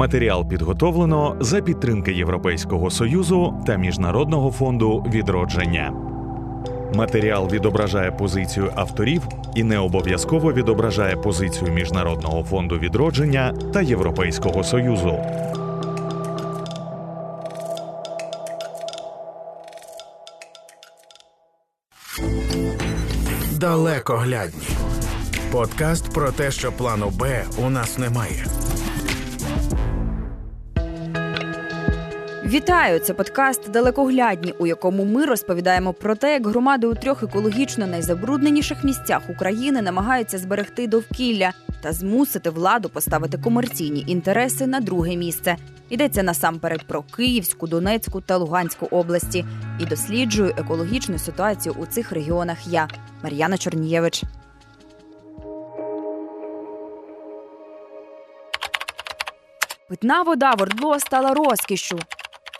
Матеріал підготовлено за підтримки Європейського союзу та Міжнародного фонду відродження. Матеріал відображає позицію авторів і не обов'язково відображає позицію Міжнародного фонду відродження та Європейського союзу. Далекоглядні. Подкаст про те, що плану Б у нас немає. Вітаю! Це подкаст Далекоглядні, у якому ми розповідаємо про те, як громади у трьох екологічно найзабрудненіших місцях України намагаються зберегти довкілля та змусити владу поставити комерційні інтереси на друге місце. Йдеться насамперед про Київську, Донецьку та Луганську області і досліджую екологічну ситуацію у цих регіонах. Я Мар'яна Чорнієвич. Питна вода в Ордло стала розкішшю.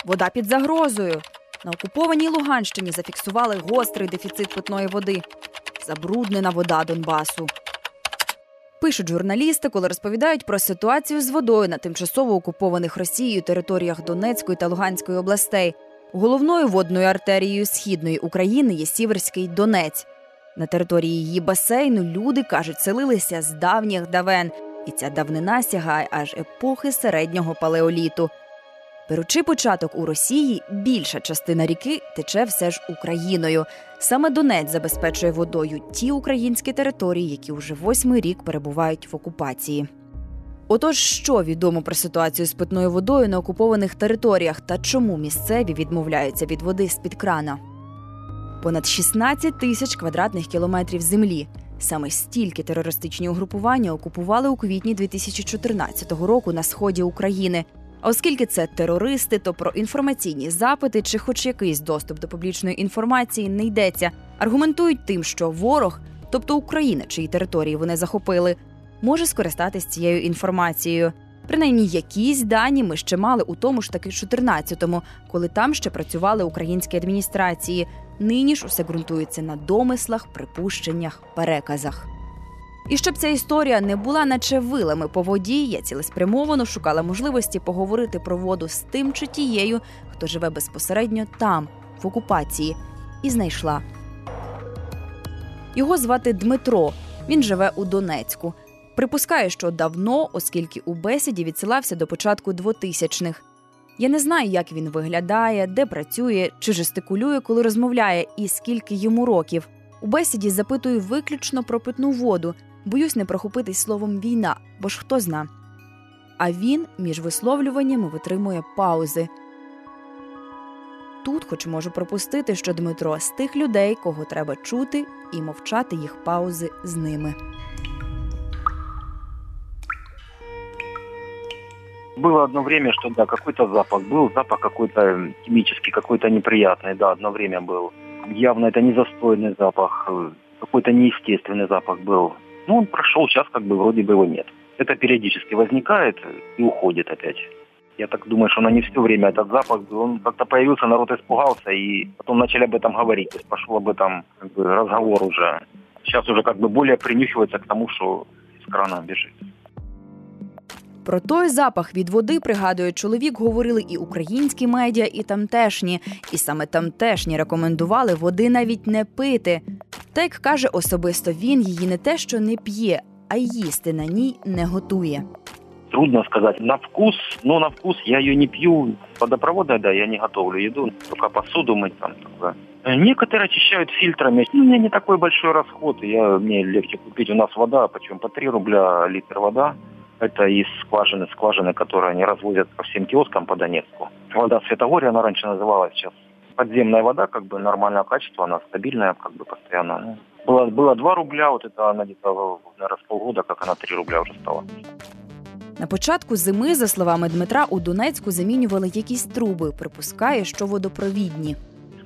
Вода під загрозою. На окупованій Луганщині зафіксували гострий дефіцит питної води. Забруднена вода Донбасу. Пишуть журналісти, коли розповідають про ситуацію з водою на тимчасово окупованих Росією територіях Донецької та Луганської областей. Головною водною артерією східної України є Сіверський Донець. На території її басейну люди кажуть, селилися з давніх давен, і ця давнина сягає аж епохи середнього палеоліту. Беручи початок у Росії, більша частина ріки тече все ж Україною. Саме Донець забезпечує водою ті українські території, які вже восьмий рік перебувають в окупації. Отож, що відомо про ситуацію з питною водою на окупованих територіях та чому місцеві відмовляються від води з під крана? Понад 16 тисяч квадратних кілометрів землі. Саме стільки терористичні угрупування окупували у квітні 2014 року на сході України. Оскільки це терористи, то про інформаційні запити чи хоч якийсь доступ до публічної інформації не йдеться. Аргументують тим, що ворог, тобто Україна, чиї території вони захопили, може скористатись цією інформацією. Принаймні, якісь дані ми ще мали у тому ж таки 14-му, коли там ще працювали українські адміністрації. Нині ж усе ґрунтується на домислах, припущеннях, переказах. І щоб ця історія не була наче вилами по воді, я цілеспрямовано шукала можливості поговорити про воду з тим чи тією, хто живе безпосередньо там, в окупації, і знайшла. Його звати Дмитро. Він живе у Донецьку. Припускає, що давно, оскільки у бесіді відсилався до початку 2000-х. Я не знаю, як він виглядає, де працює, чи жестикулює, коли розмовляє, і скільки йому років. У бесіді запитую виключно про питну воду, боюсь не прохопитись словом війна, бо ж хто зна. А він між висловлюваннями витримує паузи. Тут, хоч можу пропустити, що Дмитро з тих людей, кого треба чути, і мовчати їх паузи з ними. Было одно время, что да, какой-то запах был, запах какой-то химический, какой-то неприятный, да, одно время был. Явно это не застойный запах, э, какой-то неестественный запах был. Ну, он прошел, сейчас как бы вроде бы его нет. Это периодически возникает и уходит опять. Я так думаю, что на не все время этот запах, он как-то появился, народ испугался, и потом начали об этом говорить. То есть пошел об этом как бы, разговор уже. Сейчас уже как бы более принюхивается к тому, что из крана бежит. Про той запах від води, пригадує чоловік, говорили і українські медіа, і тамтешні. І саме тамтешні рекомендували води навіть не пити. Та як каже особисто він, її не те, що не п'є, а їсти на ній не готує. Трудно сказать. На вкус, ну на вкус я ее не пью. Водопровода, да, я не готовлю еду. Только посуду мыть там такое. Э, Некоторые очищают фильтрами. Ну, у меня не такой большой расход. Я, мне легче купить. У нас вода, почем по 3 рубля литр вода. Это из скважины, скважины, которые они развозят по всем киоскам по Донецку. Вода Светогорья, она раньше называлась, сейчас подземная вода, как бы нормального качества, она стабильная, как бы постоянно. Ну, Было, было 2 рубля, вот это она где-то, наверное, с полгода, как она 3 рубля уже стала. На початку зими, за словами Дмитра, у Донецьку замінювали якісь труби. Припускає, що водопровідні.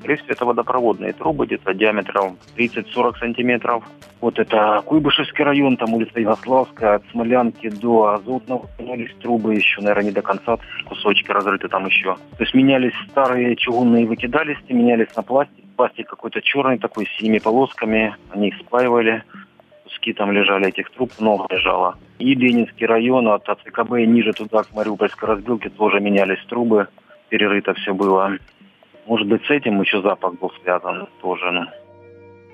Скорее всего, это водопроводные трубы, где-то диаметром 30-40 сантиметров. Вот это Куйбышевский район, там улица Югославская, от Смолянки до Азотного тянулись трубы еще, наверное, не до конца, кусочки разрыты там еще. То есть менялись старые чугунные выкидалисти, менялись на пластик. Пластик какой-то черный такой, с синими полосками, они их спаивали. куски там лежали, этих труб много лежало. И Ленинский район от АЦКБ ниже туда, к Мариупольской разбилке, тоже менялись трубы, перерыто все было. Может быть, с этим еще запах был связан тоже. Ну.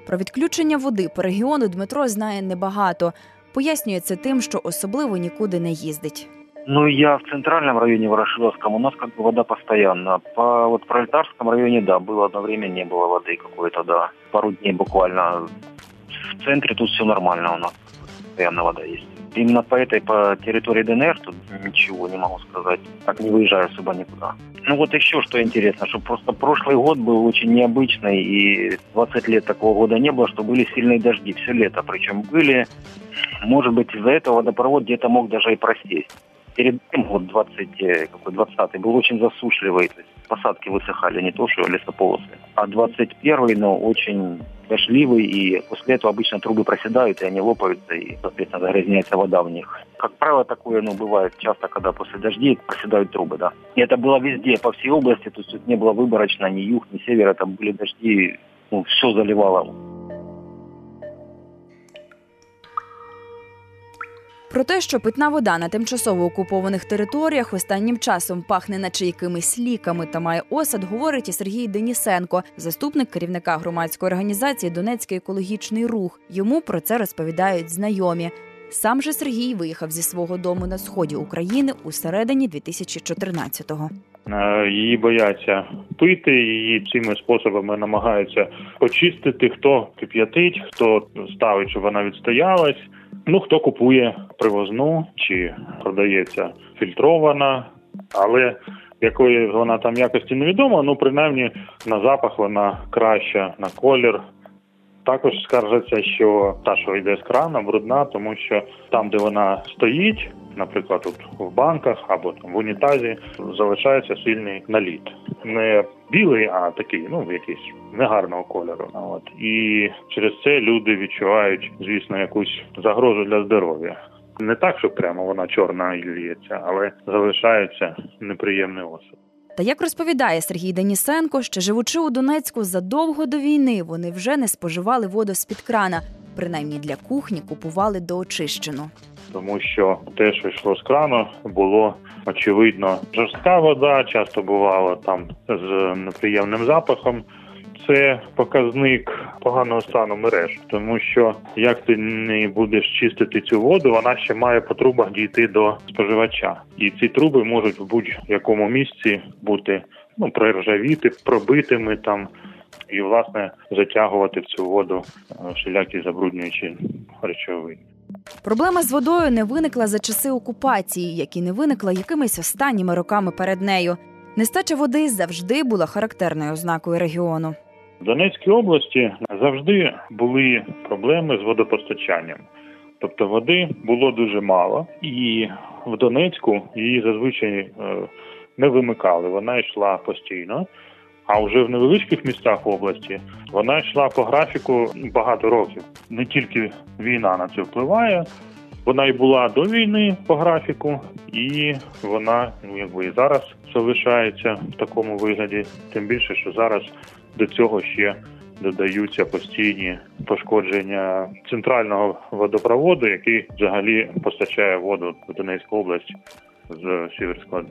Про відключення води по регіону Дмитро знає небагато. Пояснює це тим, що особливо нікуди не їздить. Ну, я в центральном районе Ворошиловском, у нас как бы вода постоянно. По вот пролетарском районе, да, было одно время, не было воды какой-то, да. Пару дней буквально. В центре тут все нормально у нас, постоянно вода есть. Именно по этой, по территории ДНР тут ничего не могу сказать. Так не выезжаю особо никуда. Ну вот еще что интересно, что просто прошлый год был очень необычный, и 20 лет такого года не было, что были сильные дожди все лето. Причем были, может быть, из-за этого водопровод где-то мог даже и просесть перед этим, вот 20, э, какой 20 был очень засушливый, то есть посадки высыхали, не то что лесополосы. А 21 но очень дождливый, и после этого обычно трубы проседают, и они лопаются, и, соответственно, загрязняется вода в них. Как правило, такое, ну, бывает часто, когда после дождей проседают трубы, да. И это было везде, по всей области, то есть тут не было выборочно ни юг, ни север, это были дожди, ну, все заливало. Про те, що питна вода на тимчасово окупованих територіях останнім часом пахне, наче якимись ліками та має осад, говорить і Сергій Денісенко, заступник керівника громадської організації Донецький екологічний рух. Йому про це розповідають знайомі. Сам же Сергій виїхав зі свого дому на сході України у середині 2014-го. Е, її бояться пити, її цими способами намагаються очистити. Хто кип'ятить, хто ставить, щоб вона відстоялась. Ну хто купує привозну чи продається фільтрована, але якої вона там якості невідома, ну принаймні на запах вона краща на колір. Також скаржаться, що та, що йде з крана, брудна, тому що там, де вона стоїть, наприклад, тут в банках або там в унітазі, залишається сильний наліт. Не білий, а такий, ну якийсь негарного кольору. От і через це люди відчувають, звісно, якусь загрозу для здоров'я. Не так, що прямо вона чорна і ліється, але залишається неприємний осад. Та як розповідає Сергій Денісенко, ще живучи у Донецьку задовго до війни, вони вже не споживали воду з під крана, принаймні для кухні купували доочищену. Тому що те, що йшло з крану, було очевидно жорстка вода, часто бувало там з неприємним запахом. Це показник поганого стану мереж, тому що як ти не будеш чистити цю воду, вона ще має по трубах дійти до споживача, і ці труби можуть в будь-якому місці бути ну проржавіти, пробитими там. І власне затягувати в цю воду е, всілякі забруднюючі речовини. Проблема з водою не виникла за часи окупації, як і не виникла якимись останніми роками перед нею. Нестача води завжди була характерною ознакою регіону. В Донецькій області завжди були проблеми з водопостачанням, тобто води було дуже мало, і в Донецьку її зазвичай е, не вимикали. Вона йшла постійно. А вже в невеличких містах області вона йшла по графіку багато років. Не тільки війна на це впливає, вона і була до війни по графіку, і вона ну якби і зараз залишається в такому вигляді. Тим більше, що зараз до цього ще додаються постійні пошкодження центрального водопроводу, який взагалі постачає воду в Донецьку область з Сіверського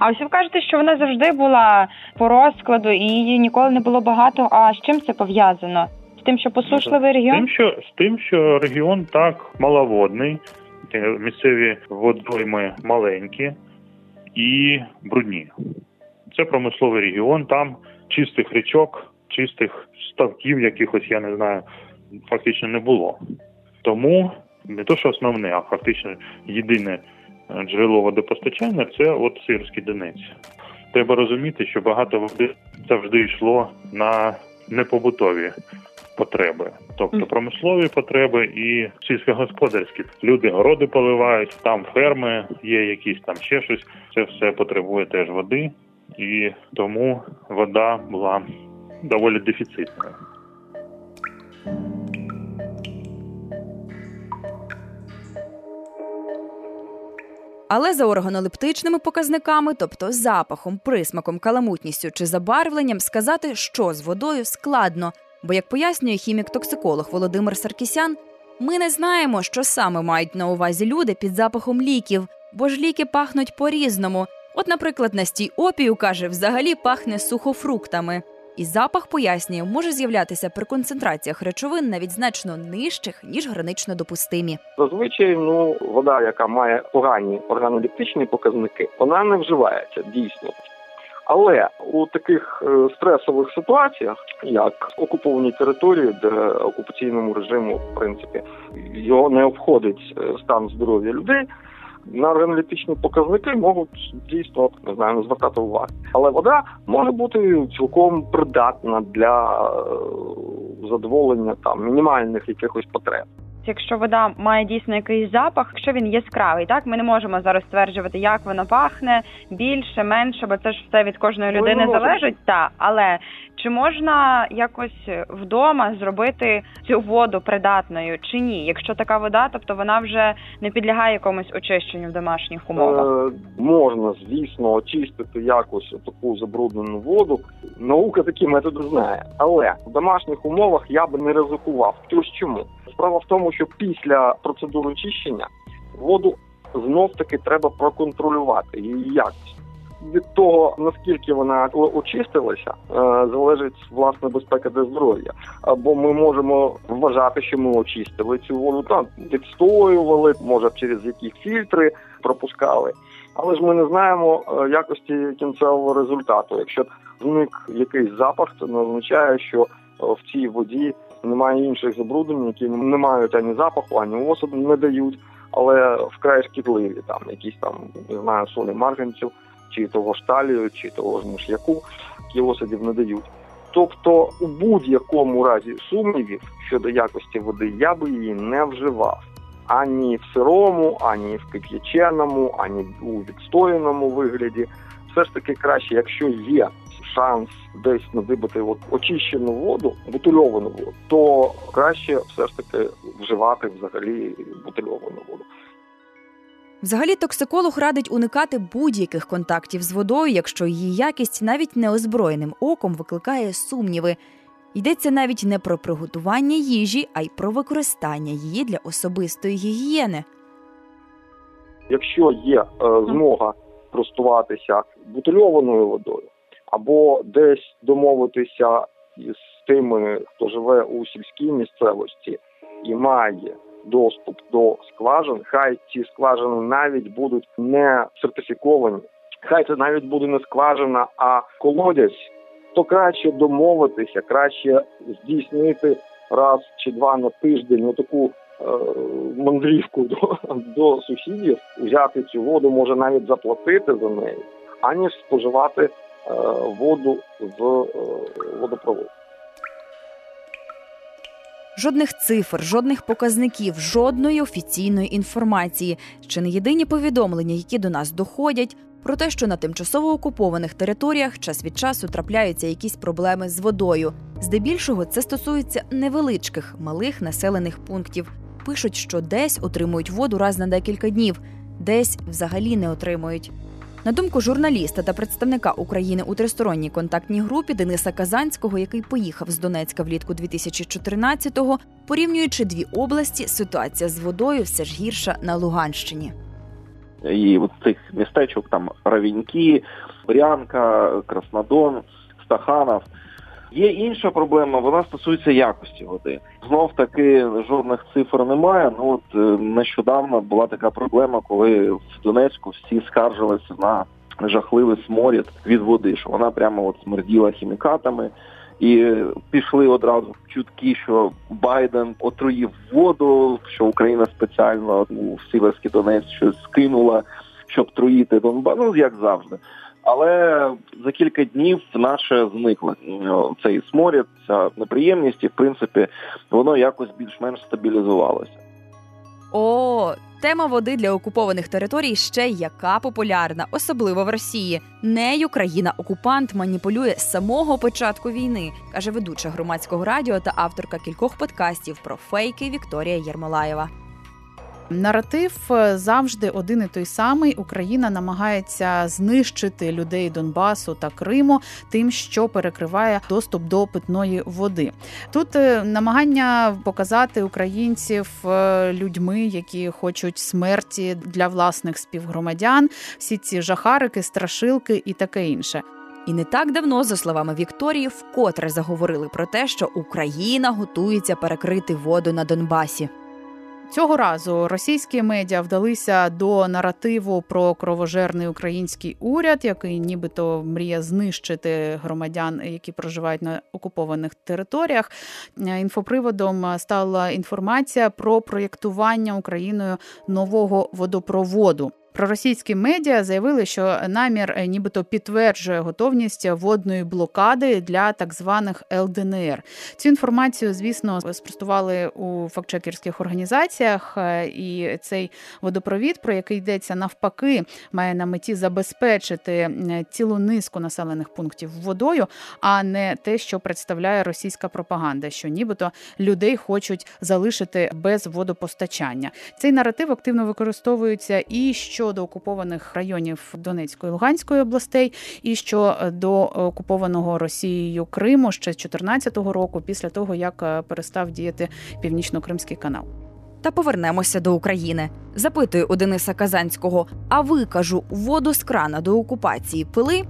А ось ви кажете, що вона завжди була по розкладу і її ніколи не було багато. А з чим це пов'язано? З тим, що посушливий регіон? З тим, що з тим, що регіон так маловодний, місцеві водойми маленькі і брудні. Це промисловий регіон, там чистих річок, чистих ставків, якихось я не знаю, фактично не було. Тому не то, що основне, а фактично єдине джерело водопостачання це от Сирський Донець. Треба розуміти, що багато води завжди йшло на непобутові потреби, тобто промислові потреби і сільськогосподарські. Люди городи поливають, там ферми є, якісь там ще щось. Це все потребує теж води, і тому вода була доволі дефіцитною. Але за органолептичними показниками, тобто запахом, присмаком, каламутністю чи забарвленням, сказати, що з водою складно. Бо, як пояснює хімік-токсиколог Володимир Саркісян, Ми не знаємо, що саме мають на увазі люди під запахом ліків, бо ж ліки пахнуть по-різному. От, наприклад, настій опію каже, взагалі пахне сухофруктами. І запах пояснює, може з'являтися при концентраціях речовин навіть значно нижчих ніж гранично допустимі. Зазвичай, ну вода, яка має погані органолептичні показники, вона не вживається дійсно. Але у таких е, стресових ситуаціях, як окуповані території, де окупаційному режиму, в принципі, його не обходить е, стан здоров'я людей. На органолітичні показники можуть дійсно не знаю, не звертати увагу. Але вода може бути цілком придатна для е, задоволення там мінімальних якихось потреб. Якщо вода має дійсно якийсь запах, якщо він яскравий, так ми не можемо зараз стверджувати, як вона пахне більше, менше, бо це ж все від кожної людини залежить. Та але чи можна якось вдома зробити цю воду придатною чи ні? Якщо така вода, тобто вона вже не підлягає якомусь очищенню в домашніх умовах. Е, можна, звісно, очистити якось таку забруднену воду. Наука такі методи знає. Але в домашніх умовах я би не ризикував. Ось чому? Справа в тому, що після процедури очищення воду знов таки треба проконтролювати її якість. Від того наскільки вона очистилася, е, залежить власне безпека для здоров'я. Або ми можемо вважати, що ми очистили цю воду, там відстоювали, може через які фільтри пропускали. Але ж ми не знаємо е, якості кінцевого результату. Якщо зник якийсь запах, це не означає, що е, в цій воді немає інших забруднень, які не мають ані запаху, ані осаду не дають, але вкрай шкідливі, там якісь там не знаю, солі марганцю, чи того ж талію, чи того ж миш'яку, які осадів не дають. Тобто у будь-якому разі сумнівів щодо якості води я би її не вживав ані в сирому, ані в кип'яченому, ані у відстояному вигляді. Все ж таки краще, якщо є шанс десь надибати от очищену воду, бутильовану воду, то краще все ж таки вживати взагалі бутильовану воду. Взагалі, токсиколог радить уникати будь-яких контактів з водою, якщо її якість навіть неозброєним оком викликає сумніви. Йдеться навіть не про приготування їжі, а й про використання її для особистої гігієни. Якщо є е, змога простуватися бутильованою водою, або десь домовитися із тими, хто живе у сільській місцевості і має доступ до скважин, хай ці скважини навіть будуть не сертифіковані, хай це навіть буде не скважина, а колодязь, то краще домовитися, краще здійснити раз чи два на тиждень таку е, мандрівку до, до сусідів, взяти цю воду, може навіть заплатити за неї, аніж споживати воду з е, водопроводу. Жодних цифр, жодних показників, жодної офіційної інформації. Ще не єдині повідомлення, які до нас доходять, про те, що на тимчасово окупованих територіях час від часу трапляються якісь проблеми з водою. Здебільшого це стосується невеличких малих населених пунктів. Пишуть, що десь отримують воду раз на декілька днів, десь взагалі не отримують. На думку журналіста та представника України у тристоронній контактній групі Дениса Казанського, який поїхав з Донецька влітку 2014-го, порівнюючи дві області, ситуація з водою все ж гірша на Луганщині. і от цих містечок там Равіньки, Брянка, Краснодон, Стаханов. Є інша проблема, вона стосується якості води. Знов таки жодних цифр немає. Ну от е, нещодавно була така проблема, коли в Донецьку всі скаржилися на жахливий сморід від води, що вона прямо от смерділа хімікатами. І пішли одразу чутки, що Байден отруїв воду, що Україна спеціально у Сіверський Донець щось скинула, щоб труїти Донбас. Ну як завжди. Але за кілька днів наче зникла ну, цей сморід, ця неприємність, і в принципі воно якось більш-менш стабілізувалося. О, тема води для окупованих територій ще яка популярна, особливо в Росії. Нею країна-окупант маніпулює з самого початку війни, каже ведуча громадського радіо та авторка кількох подкастів про фейки Вікторія Єрмолаєва. Наратив е, завжди один і той самий. Україна намагається знищити людей Донбасу та Криму тим, що перекриває доступ до питної води. Тут е, намагання показати українців е, людьми, які хочуть смерті для власних співгромадян, всі ці жахарики, страшилки і таке інше. І не так давно, за словами Вікторії, вкотре заговорили про те, що Україна готується перекрити воду на Донбасі. Цього разу російські медіа вдалися до наративу про кровожерний український уряд, який нібито мріє знищити громадян, які проживають на окупованих територіях. Інфоприводом стала інформація про проєктування Україною нового водопроводу. Проросійські медіа заявили, що намір е, нібито підтверджує готовність водної блокади для так званих ЛДНР. Цю інформацію, звісно, спростували у фактчекерських організаціях. Е, і цей водопровід, про який йдеться навпаки, має на меті забезпечити цілу низку населених пунктів водою, а не те, що представляє російська пропаганда, що нібито людей хочуть залишити без водопостачання. Цей наратив активно використовується і що щодо окупованих районів Донецької і Луганської областей, і що до окупованого Росією Криму ще з 2014 року, після того як е, перестав діяти північно-кримський канал. Та повернемося до України. Запитую у Дениса Казанського: а ви кажу, воду з крана до окупації пили?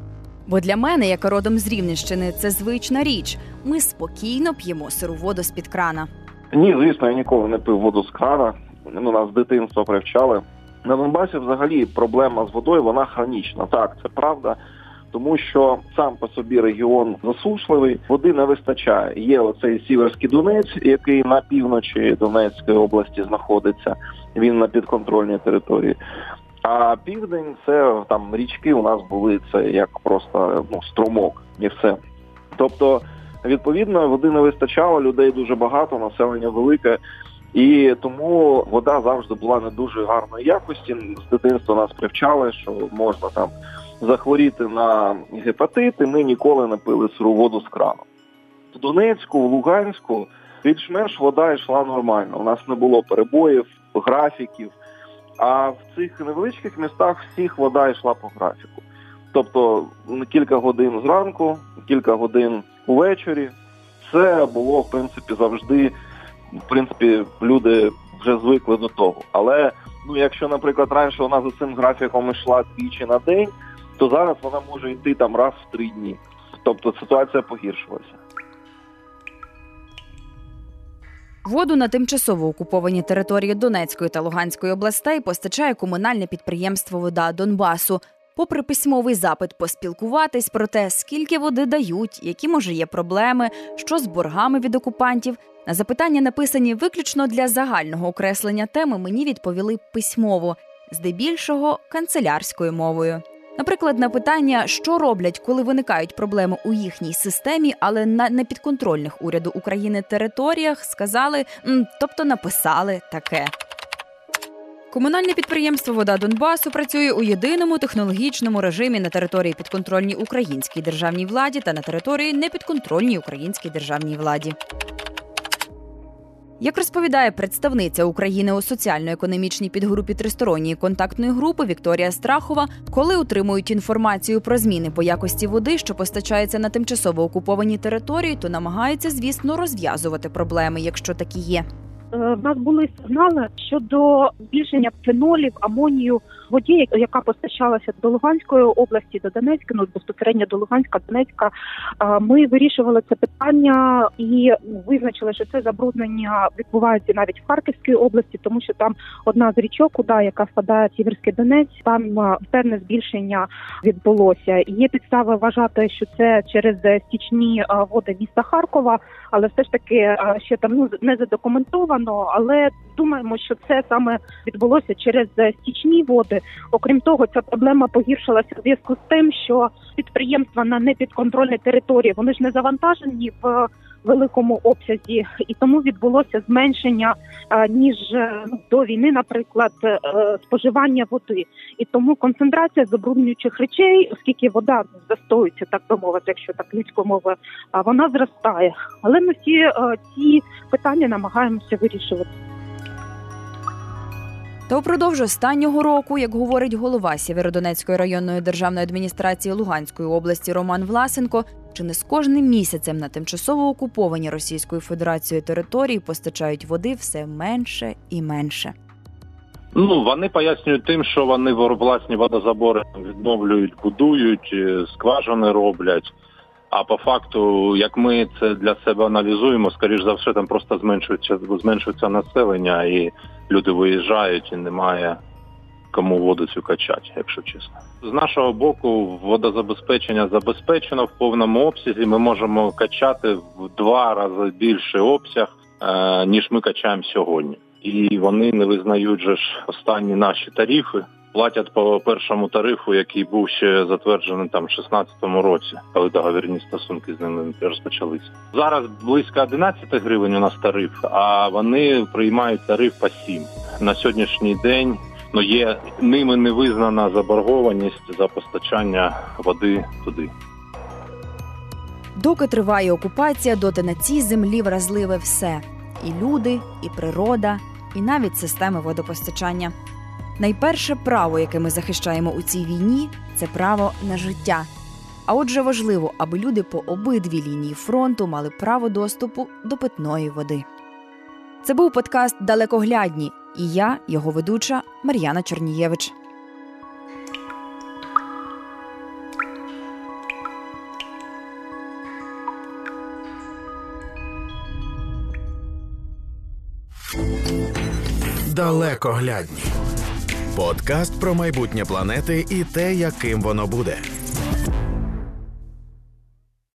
Бо для мене, як родом з Рівненщини, це звична річ. Ми спокійно п'ємо сиру воду з під крана. Ні, звісно, я ніколи не пив воду з крана. Ну, нас з дитинства привчали. На Донбасі взагалі проблема з водою вона хронічна. Так, це правда. Тому що сам по собі регіон засушливий, води не вистачає. Є оцей Сіверський Донець, який на півночі Донецької області знаходиться. Він на підконтрольній території. А південь це там річки у нас були це як просто ну струмок і все. Тобто, відповідно, води не вистачало, людей дуже багато, населення велике. І тому вода завжди була не дуже гарної якості. З дитинства нас привчали, що можна там захворіти на гепатит, і Ми ніколи не пили сиру воду з крану. В Донецьку, в Луганську більш-менш вода йшла нормально. У нас не було перебоїв, графіків. А в цих невеличких містах всіх вода йшла по графіку. Тобто кілька годин зранку, кілька годин увечері. Це було в принципі завжди в принципі, люди вже звикли до того. Але ну, якщо, наприклад, раніше вона за цим графіком йшла двічі на день, то зараз вона може йти там раз в три дні. Тобто ситуація погіршилася. Воду на тимчасово окуповані території Донецької та Луганської областей постачає комунальне підприємство Вода Донбасу. Попри письмовий запит поспілкуватись про те, скільки води дають, які може є проблеми, що з боргами від окупантів, на запитання, написані виключно для загального окреслення теми, мені відповіли письмово, здебільшого канцелярською мовою. Наприклад, на питання, що роблять, коли виникають проблеми у їхній системі, але на непідконтрольних уряду України територіях, сказали, тобто написали таке. Комунальне підприємство Вода Донбасу працює у єдиному технологічному режимі на території підконтрольній українській державній владі та на території непідконтрольній українській державній владі. Як розповідає представниця України у соціально-економічній підгрупі тристоронньої контактної групи Вікторія Страхова, коли отримують інформацію про зміни по якості води, що постачається на тимчасово окуповані території, то намагаються, звісно, розв'язувати проблеми, якщо такі є. У в нас були сигнали щодо збільшення фенолів, амонію воді, яка постачалася до Луганської області, до Донецька, ну безпосередньо до Луганська, Донецька. Е, ми вирішували це питання і визначили, що це забруднення відбувається навіть в Харківській області, тому що там одна з річок, куди яка впадає в Сіверський Донець, там е, певне збільшення відбулося. Є підстави вважати, що це через стічні води міста Харкова, але все ж таки ще там ну не задокументовано але думаємо, що це саме відбулося через стічні води. Окрім того, ця проблема погіршилася у зв'язку з тим, що підприємства на непідконтрольній території вони ж не завантажені в великому обсязі, і тому відбулося зменшення ніж ну, до війни, наприклад, е, споживання води. І тому концентрація забруднюючих речей, оскільки вода застоюється, так би мовити, якщо так людською мовою, вона зростає. Але ми всі ці питання намагаємося вирішувати. Та упродовж останнього року, як говорить голова Сєвєродонецької районної державної адміністрації Луганської області Роман Власенко, чи не з кожним місяцем на тимчасово окуповані Російською Федерацією території постачають води все менше і менше. Ну вони пояснюють тим, що вони власні водозабори відновлюють, будують, е, скважини роблять. А по факту, як ми це для себе аналізуємо, скоріш за все, там просто зменшується зменшується населення, і люди виїжджають, і немає кому воду цю качати, якщо чесно. З нашого боку, водозабезпечення забезпечено в повному обсязі. Ми можемо качати в два рази більший обсяг, е, ніж ми качаємо сьогодні. І вони не визнають же ж останні наші тарифи. Платять по першому тарифу, який був ще затверджений там в 16-му році, коли договірні стосунки з ними розпочалися. Зараз близько 11 гривень у нас тариф, а вони приймають тариф по 7. На сьогоднішній день ну є ними не визнана заборгованість за постачання води туди. Доки триває окупація, доти на цій землі вразливе все: і люди, і природа, і навіть системи водопостачання. Найперше право, яке ми захищаємо у цій війні, це право на життя. А отже, важливо, аби люди по обидві лінії фронту мали право доступу до питної води. Це був подкаст Далекоглядні, і я, його ведуча Мар'яна Чернієвич. Далекоглядні. Подкаст про майбутнє планети і те, яким воно буде.